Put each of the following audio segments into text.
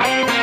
Bye.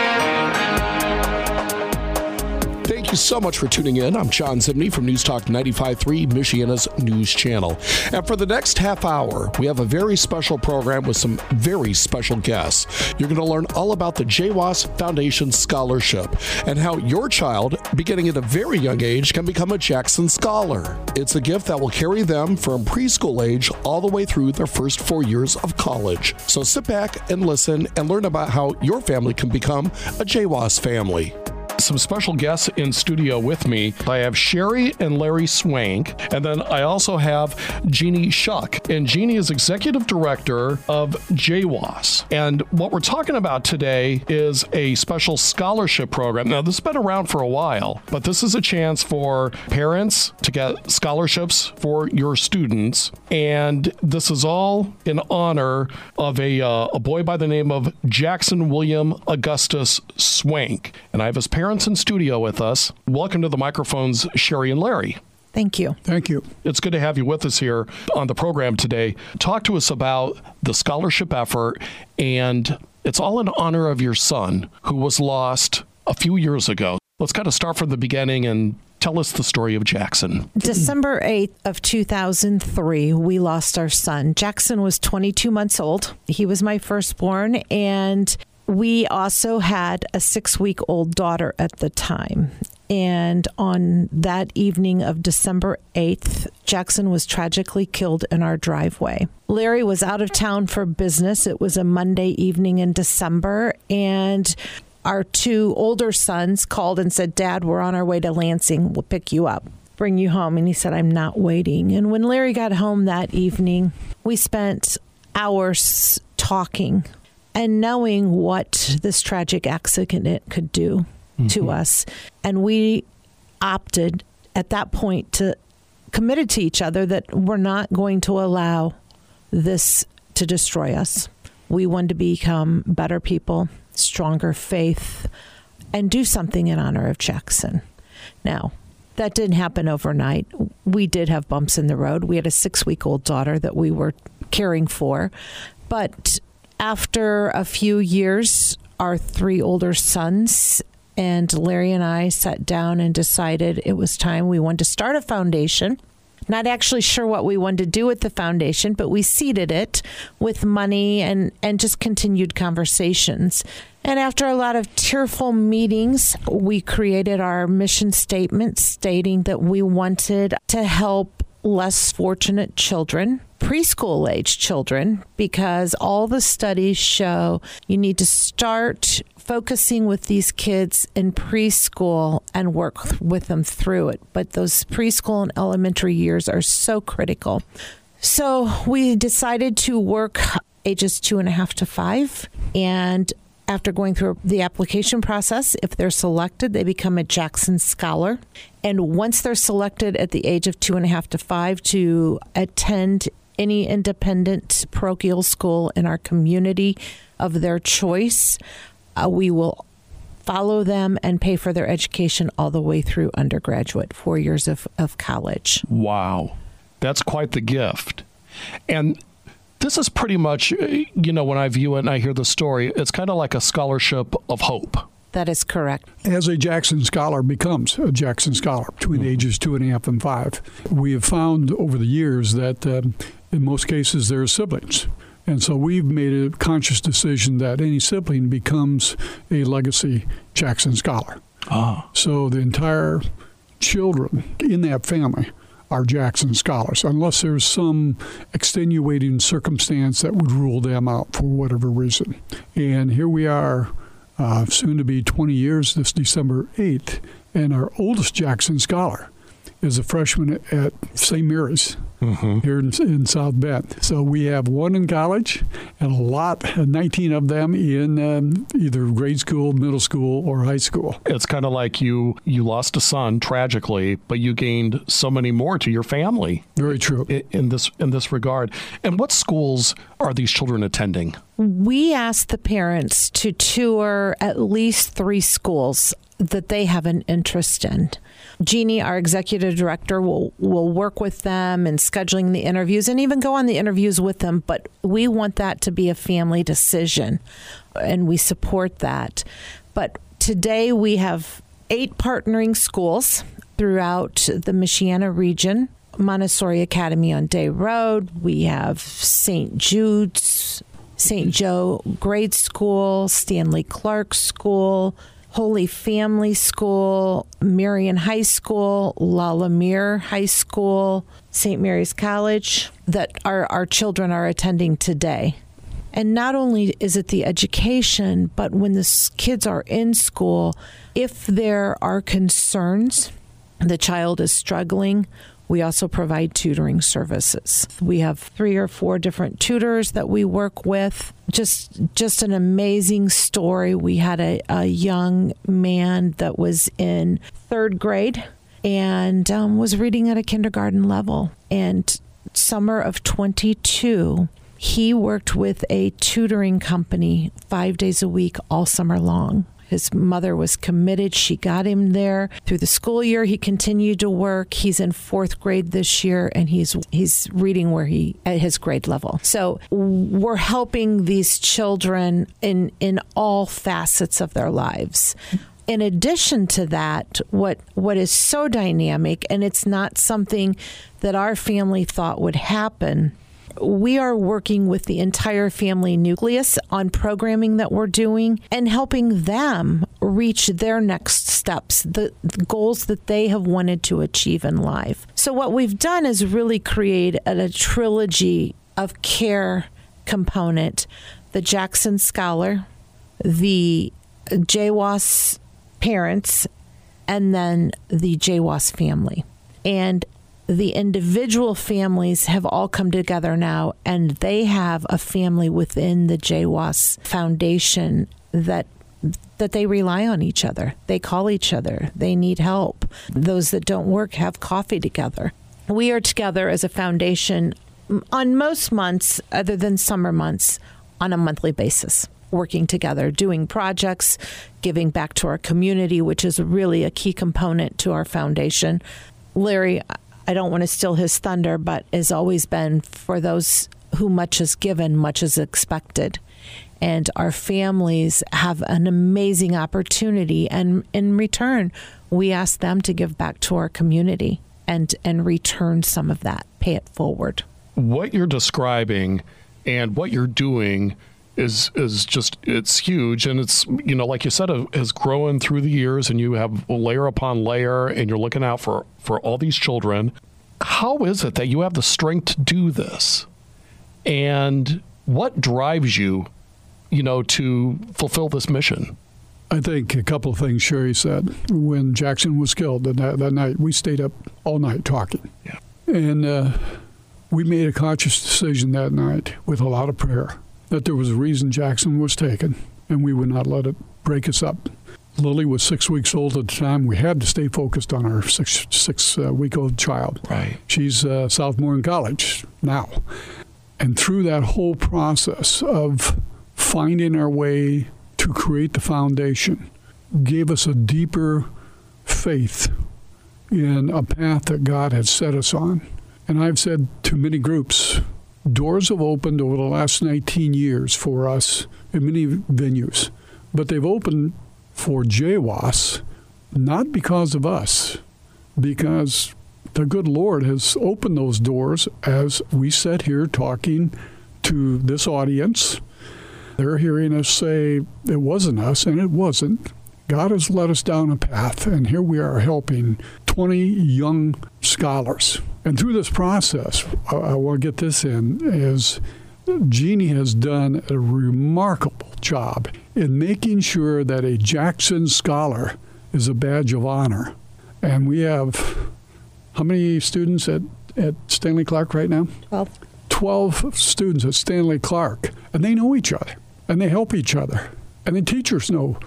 Thank you so much for tuning in. I'm Jon Zimney from News Talk 95.3, Michiana's news channel. And for the next half hour, we have a very special program with some very special guests. You're going to learn all about the JWAS Foundation Scholarship and how your child, beginning at a very young age, can become a Jackson Scholar. It's a gift that will carry them from preschool age all the way through their first four years of college. So sit back and listen and learn about how your family can become a JWAS family some special guests in studio with me. I have Sherry and Larry Swank, and then I also have Jeannie Shuck. And Jeannie is executive director of JWAS. And what we're talking about today is a special scholarship program. Now, this has been around for a while, but this is a chance for parents to get scholarships for your students. And this is all in honor of a, uh, a boy by the name of Jackson William Augustus Swank. And I have his parents parents in studio with us. Welcome to the microphones, Sherry and Larry. Thank you. Thank you. It's good to have you with us here on the program today. Talk to us about the scholarship effort, and it's all in honor of your son who was lost a few years ago. Let's kind of start from the beginning and tell us the story of Jackson. December 8th of 2003, we lost our son. Jackson was 22 months old. He was my firstborn and we also had a six week old daughter at the time. And on that evening of December 8th, Jackson was tragically killed in our driveway. Larry was out of town for business. It was a Monday evening in December. And our two older sons called and said, Dad, we're on our way to Lansing. We'll pick you up, bring you home. And he said, I'm not waiting. And when Larry got home that evening, we spent hours talking and knowing what this tragic accident could do mm-hmm. to us. And we opted at that point to committed to each other that we're not going to allow this to destroy us. We want to become better people, stronger faith, and do something in honor of Jackson. Now, that didn't happen overnight. We did have bumps in the road. We had a six week old daughter that we were caring for. But after a few years, our three older sons and Larry and I sat down and decided it was time we wanted to start a foundation. Not actually sure what we wanted to do with the foundation, but we seeded it with money and, and just continued conversations. And after a lot of tearful meetings, we created our mission statement stating that we wanted to help less fortunate children preschool age children because all the studies show you need to start focusing with these kids in preschool and work with them through it. But those preschool and elementary years are so critical. So we decided to work ages two and a half to five. And after going through the application process, if they're selected, they become a Jackson Scholar. And once they're selected at the age of two and a half to five to attend any independent parochial school in our community of their choice. Uh, we will follow them and pay for their education all the way through undergraduate, four years of, of college. Wow. That's quite the gift. And this is pretty much, uh, you know, when I view it and I hear the story, it's kind of like a scholarship of hope. That is correct. As a Jackson Scholar becomes a Jackson Scholar between mm-hmm. ages two and a half and five, we have found over the years that um, in most cases, they're siblings. And so we've made a conscious decision that any sibling becomes a legacy Jackson Scholar. Ah. So the entire children in that family are Jackson Scholars, unless there's some extenuating circumstance that would rule them out for whatever reason. And here we are, uh, soon to be 20 years this December 8th, and our oldest Jackson Scholar is a freshman at St. Mary's mm-hmm. here in, in, South Bend. So we have one in college and a lot, 19 of them in um, either grade school, middle school, or high school. It's kind of like you you lost a son tragically, but you gained so many more to your family. Very true. In, in this in this regard. And what schools are these children attending? We asked the parents to tour at least three schools that they have an interest in. Jeannie, our executive director, will will work with them and scheduling the interviews and even go on the interviews with them, but we want that to be a family decision and we support that. But today we have eight partnering schools throughout the Michiana region. Montessori Academy on Day Road. We have St. Jude's, St. Joe Grade School, Stanley Clark School, Holy Family School, Marian High School, La Lumiere High School, St. Mary's College that our, our children are attending today. And not only is it the education, but when the kids are in school, if there are concerns, the child is struggling, we also provide tutoring services. We have three or four different tutors that we work with. Just just an amazing story. We had a, a young man that was in third grade and um, was reading at a kindergarten level. And summer of 22, he worked with a tutoring company five days a week all summer long. His mother was committed. She got him there through the school year. He continued to work. He's in fourth grade this year, and he's he's reading where he at his grade level. So we're helping these children in in all facets of their lives in addition to that, what what is so dynamic, and it's not something that our family thought would happen, we are working with the entire family nucleus on programming that we're doing and helping them reach their next steps, the, the, goals that they have wanted to achieve in life. So, what we've done is really create a, a trilogy of care component the Jackson Scholar, the JWAS parents, and then the JWAS family. And the individual families have all come together now and they have a family within the JWAS Foundation that that they rely on each other. They call each other. They need help. Those that don't work have coffee together. We are together as a foundation on most months other than summer months on a monthly basis working together, doing projects, giving back to our community, which is really a key component to our foundation. Larry, I don't want to steal his thunder, but has always been for those who much is given, much is expected. And our families have an amazing opportunity. And in return, we ask them to give back to our community and, and return some of that, pay it forward. What you're describing and what you're doing is is just it's huge and it's you know like you said it has grown through the years and you have layer upon layer and you're looking out for for all these children how is it that you have the strength to do this and what drives you you know to fulfill this mission I think a couple of things Sherry said. When Jackson was killed that, that night, we stayed up all night talking. Yeah. And uh, we made a conscious decision that night with a lot of prayer that there was a reason Jackson was taken, and we would not let it break us up. Lily was six weeks old at the time. We had to stay focused on our six six uh, week old child. Right. She's uh, sophomore in college now, and through that whole process of finding our way to create the foundation, gave us a deeper faith in a path that God had set us on. And I've said to many groups doors have opened over the last 19 years for us in many venues, but they've opened for JWAS not because of us, because the good Lord has opened those doors as we sit here talking to this audience. They're hearing us say it wasn't us, and it wasn't. God has led us down a path, and here we are helping 20 young scholars and through this process, I, I want to get this in, is Jeannie has done a remarkable job in making sure that a Jackson Scholar is a badge of honor. And we have how many students at, at Stanley Clark right now? 12. 12 students at Stanley Clark. And they know each other and they help each other. And the teachers know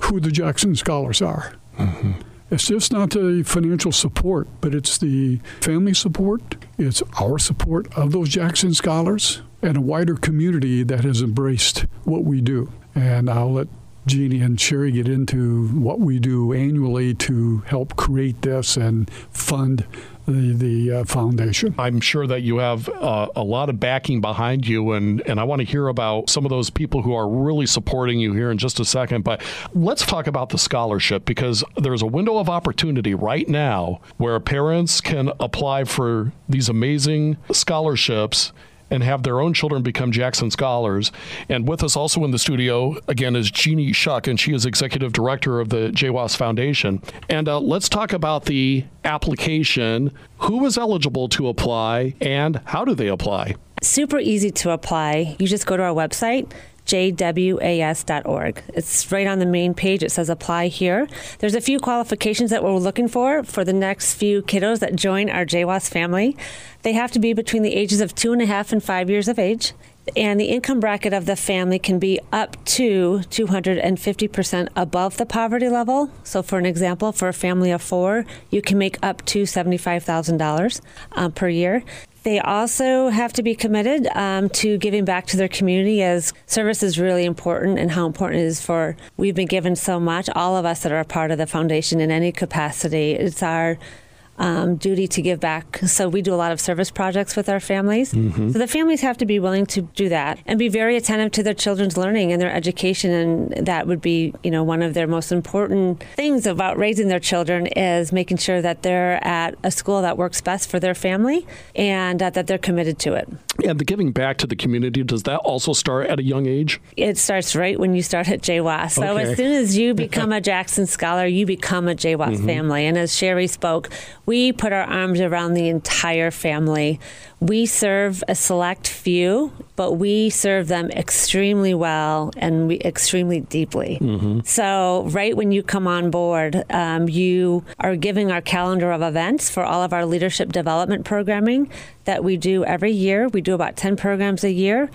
who the Jackson Scholars are. Mm-hmm. It's just not the financial support, but it's the family support. It's our support of those Jackson scholars and a wider community that has embraced what we do. And I'll let Jeannie and Sherry get into what we do annually to help create this and fund the the uh, foundation. I'm sure that you have uh, a lot of backing behind you, and and I want to hear about some of those people who are really supporting you here in just a second. But let's talk about the scholarship because there's a window of opportunity right now where parents can apply for these amazing scholarships and have their own children become Jackson Scholars. And with us also in the studio, again, is Jeannie Shuck, and she is Executive Director of the JWAS Foundation. And uh, let's talk about the application. Who is eligible to apply, and how do they apply? Super easy to apply. You just go to our website, jwas.org. It's right on the main page. It says apply here. There's a few qualifications that we're looking for for the next few kiddos that join our JWAS family. They have to be between the ages of two and a half and five years of age. And the income bracket of the family can be up to 250% above the poverty level. So, for an example, for a family of four, you can make up to $75,000 uh, per year. They also have to be committed um, to giving back to their community as service is really important and how important it is for we've been given so much, all of us that are a part of the foundation in any capacity. It's our um, duty to give back. So we do a lot of service projects with our families. Mm-hmm. So the families have to be willing to do that and be very attentive to their children's learning and their education. And that would be, you know, one of their most important things about raising their children is making sure that they're at a school that works best for their family and uh, that they're committed to it. And the giving back to the community, does that also start at a young age? It starts right when you start at JWAS. So okay. as soon as you become a Jackson Scholar, you become a JWAS mm-hmm. family. And as Sherry spoke, we put our arms around the entire family. We serve a select few, but we serve them extremely well and we, extremely deeply. Mm-hmm. So, right when you come on board, um, you are giving our calendar of events for all of our leadership development programming that we do every year. We do about 10 programs a year.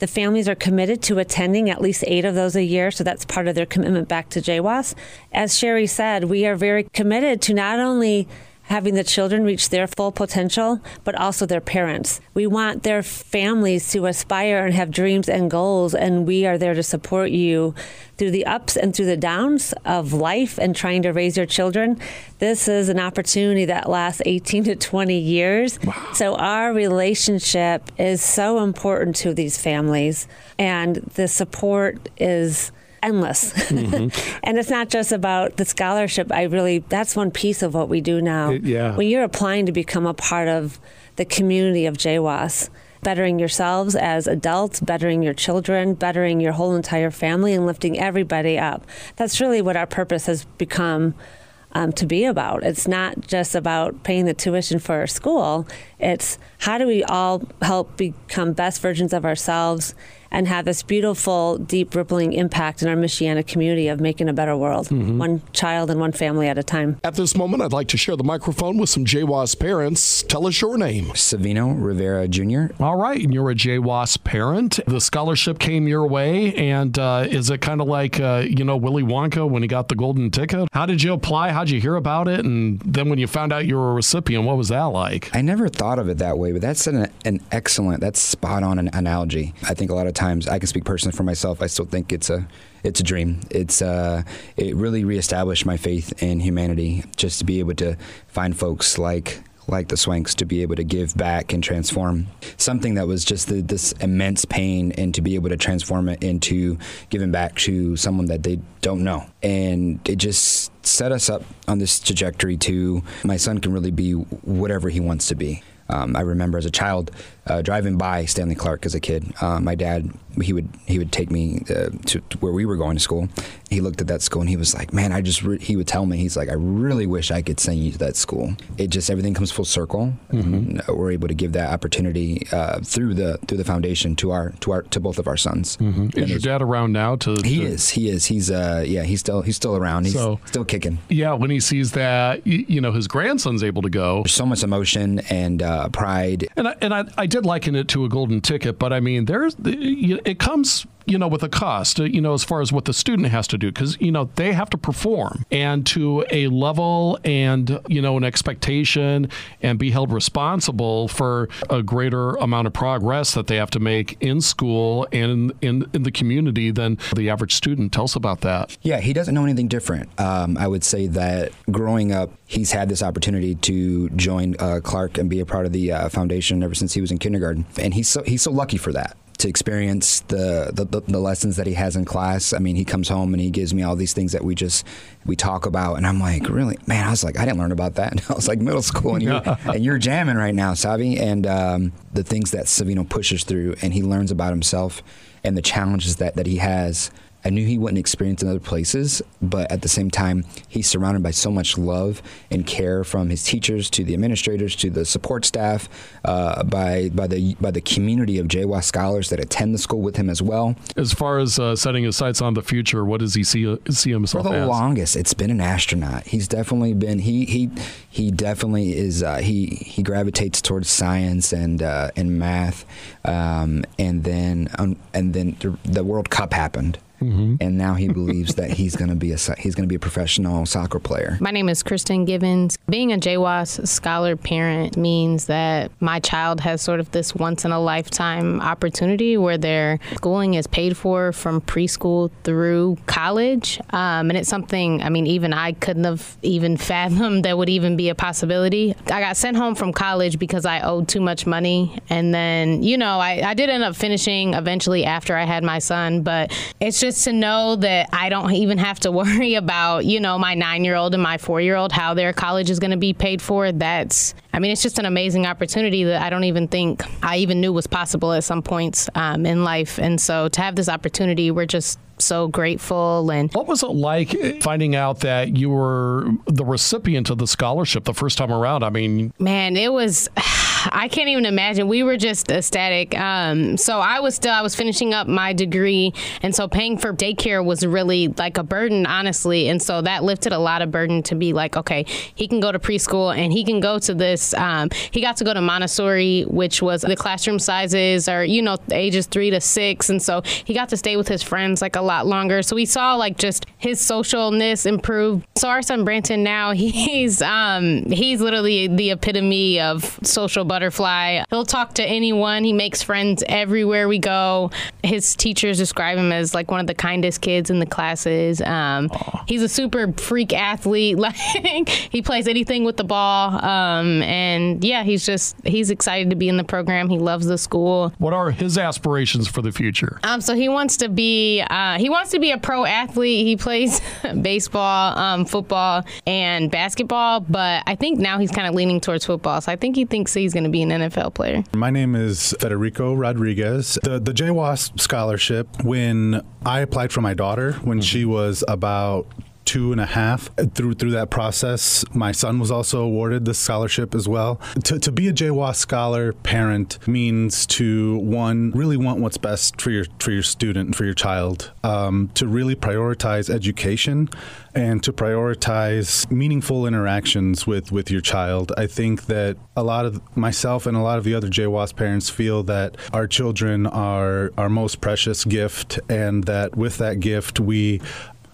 The families are committed to attending at least eight of those a year, so that's part of their commitment back to JWAS. As Sherry said, we are very committed to not only having the children reach their full potential, but also their parents. We want their families to aspire and have dreams and goals, and we are there to support you through the ups and through the downs of life and trying to raise your children. This is an opportunity that lasts 18 to 20 years. Wow. So, our relationship is so important to these families, and the support is endless. Mm-hmm. and it's not just about the scholarship. I really, that's one piece of what we do now. It, yeah. When you're applying to become a part of the community of JWAS, bettering yourselves as adults, bettering your children, bettering your whole entire family, and lifting everybody up. That's really what our purpose has become. Um, to be about. It's not just about paying the tuition for our school. It's how do we all help become best versions of ourselves and have this beautiful, deep, rippling impact in our Michiana community of making a better world, mm-hmm. one child and one family at a time. At this moment, I'd like to share the microphone with some JWAS parents. Tell us your name. Savino Rivera Jr. All right, and you're a JWAS parent. The scholarship came your way, and uh, is it kind of like, uh, you know, Willy Wonka when he got the golden ticket? How did you apply? How'd you hear about it? And then when you found out you were a recipient, what was that like? I never thought of it that way, but that's an, an excellent, that's spot on an analogy. I think a lot of times I can speak personally for myself. I still think it's a it's a dream. It's uh, it really reestablished my faith in humanity. Just to be able to find folks like like the Swanks to be able to give back and transform something that was just the, this immense pain and to be able to transform it into giving back to someone that they don't know. And it just set us up on this trajectory to my son can really be whatever he wants to be. Um, I remember as a child uh, driving by Stanley Clark as a kid. Uh, my dad he would he would take me uh, to, to, where we were going to school. He looked at that school and he was like, "Man, I just." He would tell me he's like, "I really wish I could send you to that school." It just everything comes full circle. Mm-hmm. we're able to give that opportunity uh, through the through the foundation to our to our to both of our sons. Mm-hmm. Is your dad around now? To, to, he is. He is. He's uh yeah. He's still he's still around. He's so, still kicking. Yeah. When he sees that, you know, his grandson's able to go. There's so much emotion and uh, pride. And I, and I, I did liken it to a golden ticket, but I mean, there's it comes you know, with the cost, uh, you know, as far as what the student has to do, because, you know, they have to perform and to a level and, you know, an expectation and be held responsible for a greater amount of progress that they have to make in school and in, in, in the community than the average student. Tell us about that. Yeah, he doesn't know anything different. Um, I would say that growing up, he's had this opportunity to join uh, Clark and be a part of the uh, foundation ever since he was in kindergarten, and he's so he's so lucky for that to experience the, the, the, lessons that he has in class. I mean, he comes home and he gives me all these things that we just we talk about, and I'm like, really, man. I was like, I didn't learn about that. And I was like middle school, and you're and you're jamming right now, Savi. And um, the things that Savino pushes through, and he learns about himself and the challenges that that he has I knew he wouldn't experience in other places, but at the same time, he's surrounded by so much love and care from his teachers to the administrators to the support staff, uh, by by the by the community of JWAS scholars that attend the school with him as well. As far as uh, setting his sights on the future, what does he see see himself for the as? longest? It's been an astronaut. He's definitely been he he he definitely is uh, he he gravitates towards science and uh, and math, um, and then um, and then the, the World Cup happened Mm-hmm. And now he believes that he's going to be a he's going to be a professional soccer player. My name is Kristen Givens. Being a JWAS scholar parent means that my child has sort of this once in a lifetime opportunity where their schooling is paid for from preschool through college, um, and it's something. I mean, even I couldn't have even fathomed that would even be a possibility. I got sent home from college because I owed too much money, and then you know I, I did end up finishing eventually after I had my son, but it's just just to know that I don't even have to worry about, you know, my nine year old and my four year old, how their college is going to be paid for. That's, I mean, it's just an amazing opportunity that I don't even think I even knew was possible at some points um, in life. And so to have this opportunity, we're just so grateful. And what was it like finding out that you were the recipient of the scholarship the first time around? I mean, man, it was. I can't even imagine. We were just ecstatic. Um, so I was still I was finishing up my degree, and so paying for daycare was really like a burden, honestly. And so that lifted a lot of burden to be like, okay, he can go to preschool and he can go to this. Um, he got to go to Montessori, which was the classroom sizes are you know ages three to six, and so he got to stay with his friends like a lot longer. So we saw like just his socialness improve. So our son Branton now he's um, he's literally the epitome of social butterfly. He'll talk to anyone. He makes friends everywhere we go. His teachers describe him as like one of the kindest kids in the classes. Um, he's a super freak athlete. Like he plays anything with the ball. Um, and yeah, he's just he's excited to be in the program. He loves the school. What are his aspirations for the future? Um, so he wants to be uh, he wants to be a pro athlete. He plays baseball, um, football, and basketball. But I think now he's kind of leaning towards football. So I think he thinks he's going to be an NFL player. My name is Federico Rodriguez. The the JWAS scholarship. When I applied for my daughter when mm-hmm. she was about two and a half. Through through that process, my son was also awarded the scholarship as well. To, to be a JWAS scholar parent means to one really want what's best for your for your student for your child. Um, to really prioritize education and to prioritize meaningful interactions with, with your child. I think that a lot of myself and a lot of the other JWAS parents feel that our children are our most precious gift, and that with that gift, we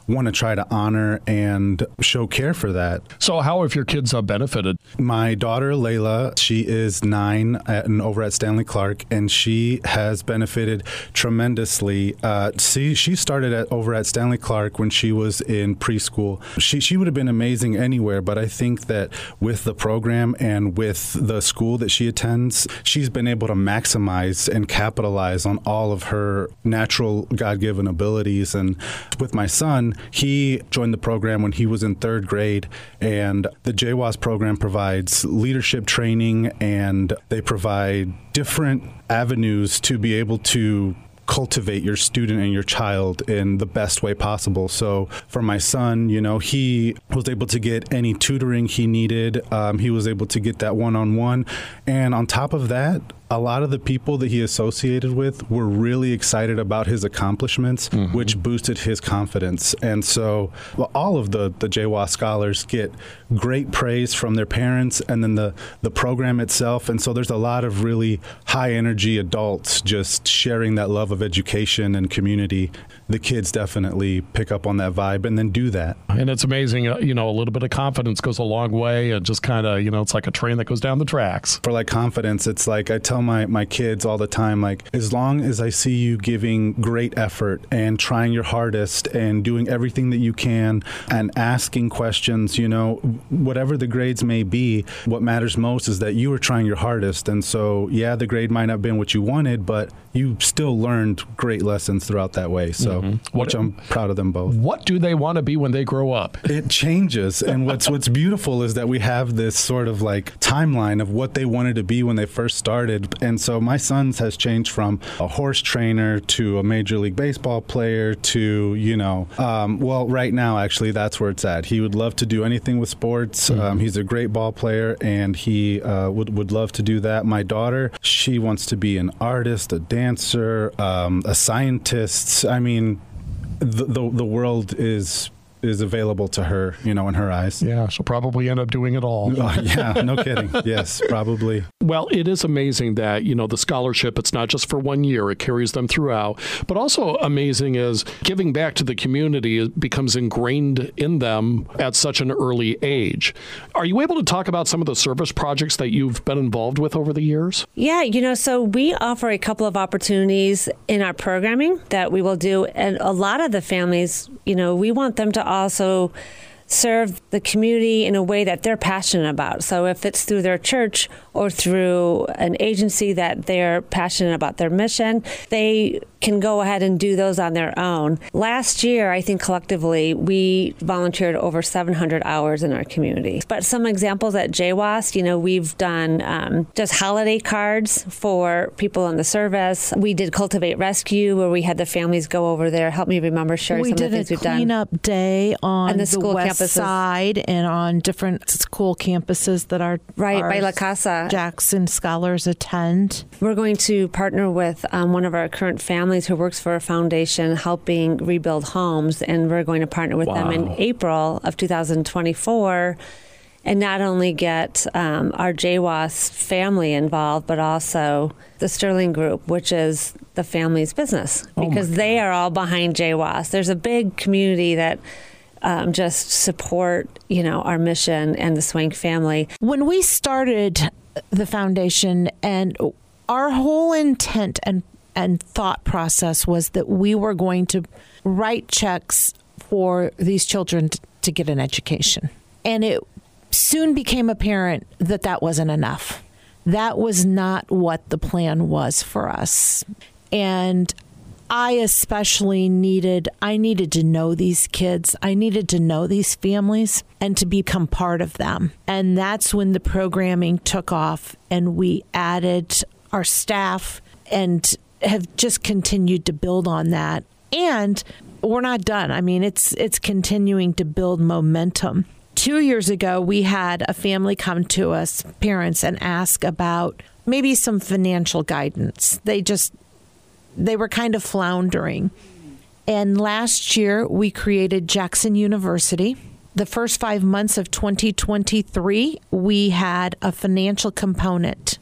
want to try to honor and show care for that. So, how have your kids uh, benefited? My daughter Layla, she is nine at, and over at Stanley Clark, and she has benefited tremendously. Uh, see, she started at, over at Stanley Clark when she was in preschool. She she would have been amazing anywhere, but I think that with the program and with the school that she attends, she's been able to maximize and capitalize on all of her natural God given abilities. And with my son, he joined the program when he was in third grade, and the JWAS program provides leadership training and they provide different avenues to be able to cultivate your student and your child in the best way possible. So for my son, you know, he was able to get any tutoring he needed. Um, he was able to get that one on one. And on top of that, a lot of the people that he associated with were really excited about his accomplishments, mm-hmm. which boosted his confidence. And so well, all of the, the JWAS scholars get great praise from their parents and then the, the program itself. And so there's a lot of really high energy adults just sharing that love of education and community. The kids definitely pick up on that vibe and then do that. And it's amazing, uh, you know, a little bit of confidence goes a long way and just kind of, you know, it's like a train that goes down the tracks. For like confidence, it's like I tell my, my kids all the time, like, as long as I see you giving great effort and trying your hardest and doing everything that you can and asking questions, you know, whatever the grades may be, what matters most is that you are trying your hardest. And so, yeah, the grade might not have been what you wanted, but you still learned great lessons throughout that way. So, mm-hmm. which I'm proud of them both. What do they want to be when they grow up? It changes, and what's what's beautiful is that we have this sort of like timeline of what they wanted to be when they first started, and so my son's has changed from a horse trainer to a major league baseball player to you know, um, well, right now actually that's where it's at. He would love to do anything with sports. Mm-hmm. Um, he's a great ball player, and he uh, would would love to do that. My daughter, she wants to be an artist, a dancer, um, a scientist. I mean, the, the, world is is available to her, you know, in her eyes. Yeah, she'll probably end up doing it all. Uh, yeah, no kidding. Yes, probably. Well, it is amazing that, you know, the scholarship, it's not just for one year, it carries them throughout. But also amazing is giving back to the community becomes ingrained in them at such an early age. Are you able to talk about some of the service projects that you've been involved with over the years? Yeah, you know, so we offer a couple of opportunities in our programming that we will do. And a lot of the families, you know, we want them to also serve the community in a way that they're passionate about. So if it's through their church or through an agency that they're passionate about their mission, they can go ahead and do those on their own. Last year, I think collectively, we volunteered over 700 hours in our community. But some examples at JWAS, you know, we've done um, just holiday cards for people in the service. We did Cultivate Rescue, where we had the families go over there. Help me remember, Sherry, we some of the things we've done. We did a cleanup day on the, the west campuses. side and on different school campuses that are right by La Casa Jackson scholars attend? We're going to partner with um, one of our current families who works for a foundation helping rebuild homes, and we're going to partner with wow. them in April of 2024 and not only get um, our JWAS family involved, but also the Sterling Group, which is the family's business, oh because oh they are all behind JWAS. There's a big community that um, just support, you know, our mission and the Swank family. When we started the foundation and our whole intent and and thought process was that we were going to write checks for these children to get an education. And it soon became apparent that that wasn't enough. That was not what the plan was for us. And I especially needed I needed to know these kids. I needed to know these families and to become part of them. And that's when the programming took off and we added our staff and have just continued to build on that. And we're not done. I mean, it's it's continuing to build momentum. 2 years ago, we had a family come to us, parents and ask about maybe some financial guidance. They just they were kind of floundering. And last year, we created Jackson University. The first five months of 2023, we had a financial component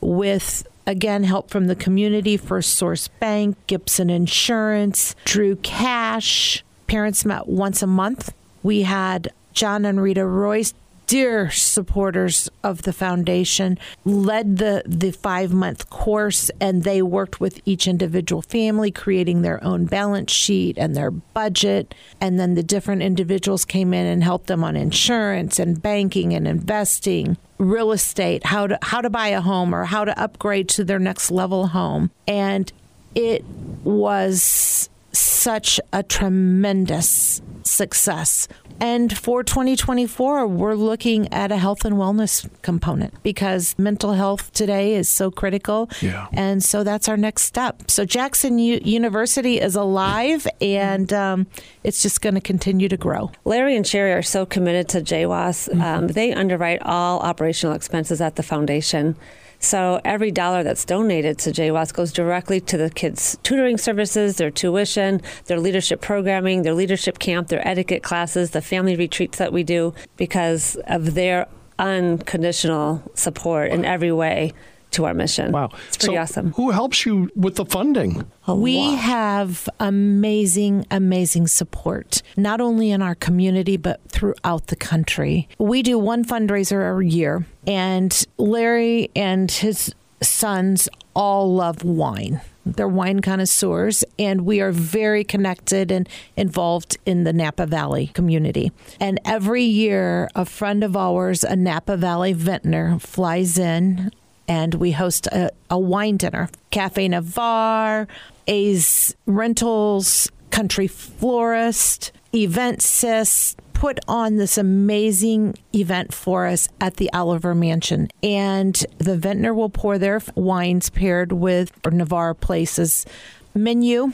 with, again, help from the community, First Source Bank, Gibson Insurance, Drew Cash. Parents met once a month. We had John and Rita Royce dear supporters of the foundation, led the, the five month course, and they worked with each individual family, creating their own balance sheet and their budget. And then the different individuals came in and helped them on insurance and banking and investing real estate, how to how to buy a home or how to upgrade to their next level home. And it was such a tremendous success. And for 2024, we're looking at a health and wellness component because mental health today is so critical. Yeah. And so that's our next step. So Jackson U- University is alive and um, it's just going to continue to grow. Larry and Sherry are so committed to JWAS. Mm-hmm. Um, they underwrite all operational expenses at the foundation. So every dollar that's donated to JWAS goes directly to the kids' tutoring services, their tuition, their leadership programming, their leadership camp, their etiquette classes, the family retreats that we do because of their unconditional support in every way to our mission. Wow. It's pretty so awesome. Who helps you with the funding? We have amazing, amazing support, not only in our community, but throughout the country. We do one fundraiser a year, and Larry and his sons all love wine. They're wine connoisseurs, and we are very connected and involved in the Napa Valley community. And every year, a friend of ours, a Napa Valley vintner, flies in and we host a, a wine dinner. Cafe Navarre, A's Rentals, Country Florist, Event Sis put on this amazing event for us at the Oliver Mansion. And the vintner will pour their wines paired with Navarre Place's menu.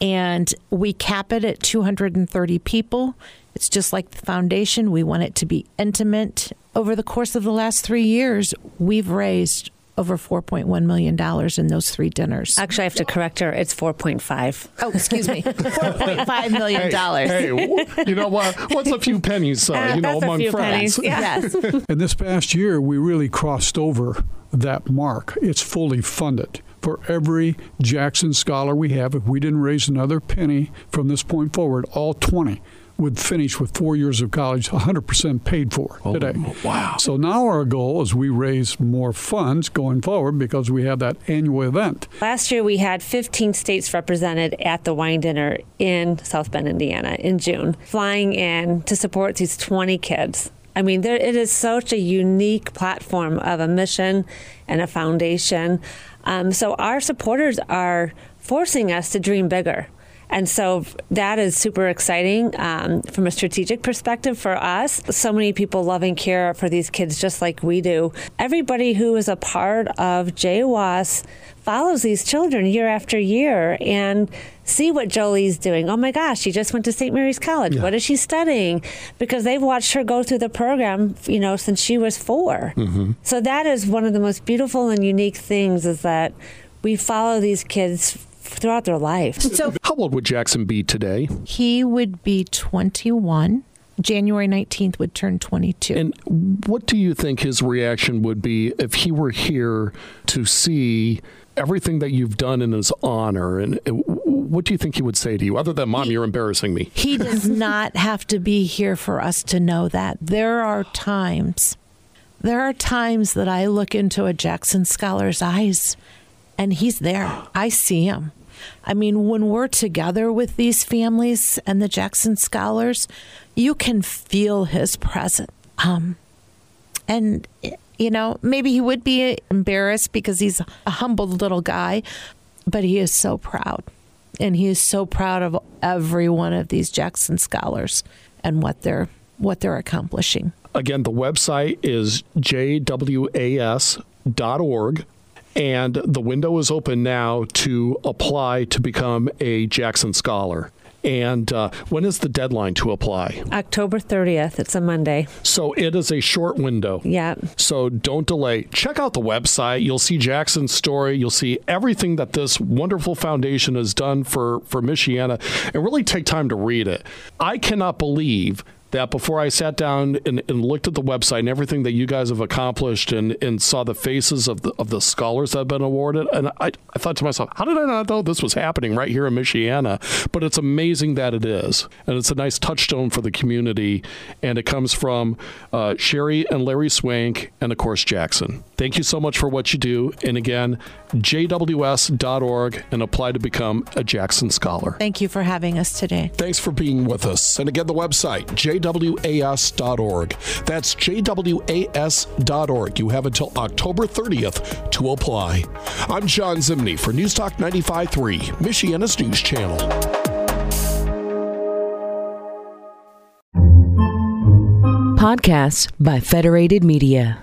And we cap it at 230 people. It's just like the foundation. We want it to be intimate. Over the course of the last three years, we've raised over $4.1 million in those three dinners. Actually, I have to correct her. It's 4.5. Oh, excuse me. $4.5 million. Hey, hey, you know what? What's a few pennies, uh, you know, That's a among few friends? pennies. Yeah. Yes. And this past year, we really crossed over that mark. It's fully funded. For every Jackson Scholar we have, if we didn't raise another penny from this point forward, all 20 would finish with four years of college 100% paid for today. wow. So now our goal is we raise more funds going forward because we have that annual event. Last year, we had 15 states represented at the wine dinner in South Bend, Indiana, in June, flying in to support these 20 kids. I mean, there, it is such a unique platform of a mission and a foundation. Um, so our supporters are forcing us to dream bigger. And so that is super exciting um, from a strategic perspective for us. So many people love and care for these kids just like we do. Everybody who is a part of JWAS follows these children year after year and see what Jolie's doing. Oh my gosh, she just went to St. Mary's College. What is she studying? Because they've watched her go through the program, you know, since she was 4 So that is one of the most beautiful and unique things is that we follow these kids throughout their life. So How old would Jackson be today? he would be 21. January 19th would turn 22. And what do you think his reaction would be if he were here to see everything that you've done in his honor? And what do you think he would say to you, other than, Mom, you're embarrassing me? He does not have to be here for us to know that. There are times, there are times that I look into a Jackson scholar's eyes and he's there. I see him. I mean, when we're together with these families and the Jackson scholars, you can feel his presence. Um, and, you know, maybe he would be embarrassed because he's a humble little guy, but he is so proud. And he is so proud of every one of these Jackson scholars and what they're what they're accomplishing. Again, the website is jwas.org. And the window is open now to apply to become a Jackson Scholar. And uh, when is the deadline to apply? October 30th, it's a Monday. So it is a short window. Yeah. So don't delay. Check out the website. You'll see Jackson's story. You'll see everything that this wonderful foundation has done for, for Michiana and really take time to read it. I cannot believe that before I sat down and, and, looked at the website and everything that you guys have accomplished and, and saw the faces of the, of the scholars that have been awarded, and I, I thought to myself, how did I not know this was happening right here in Michiana? But it's amazing that it is. And it's a nice touchstone for the community. And it comes from uh, Sherry and Larry Swank and, of course, Jackson. Thank you so much for what you do. And again, jws.org and apply to become a Jackson Scholar. Thank you for having us today. Thanks for being with us. And again, the website, jws.org. That's jwas.org. You have until October 30th to apply. I'm Jon Zimney for News Talk 95.3, Michiana's News Channel. Podcasts by Federated Media.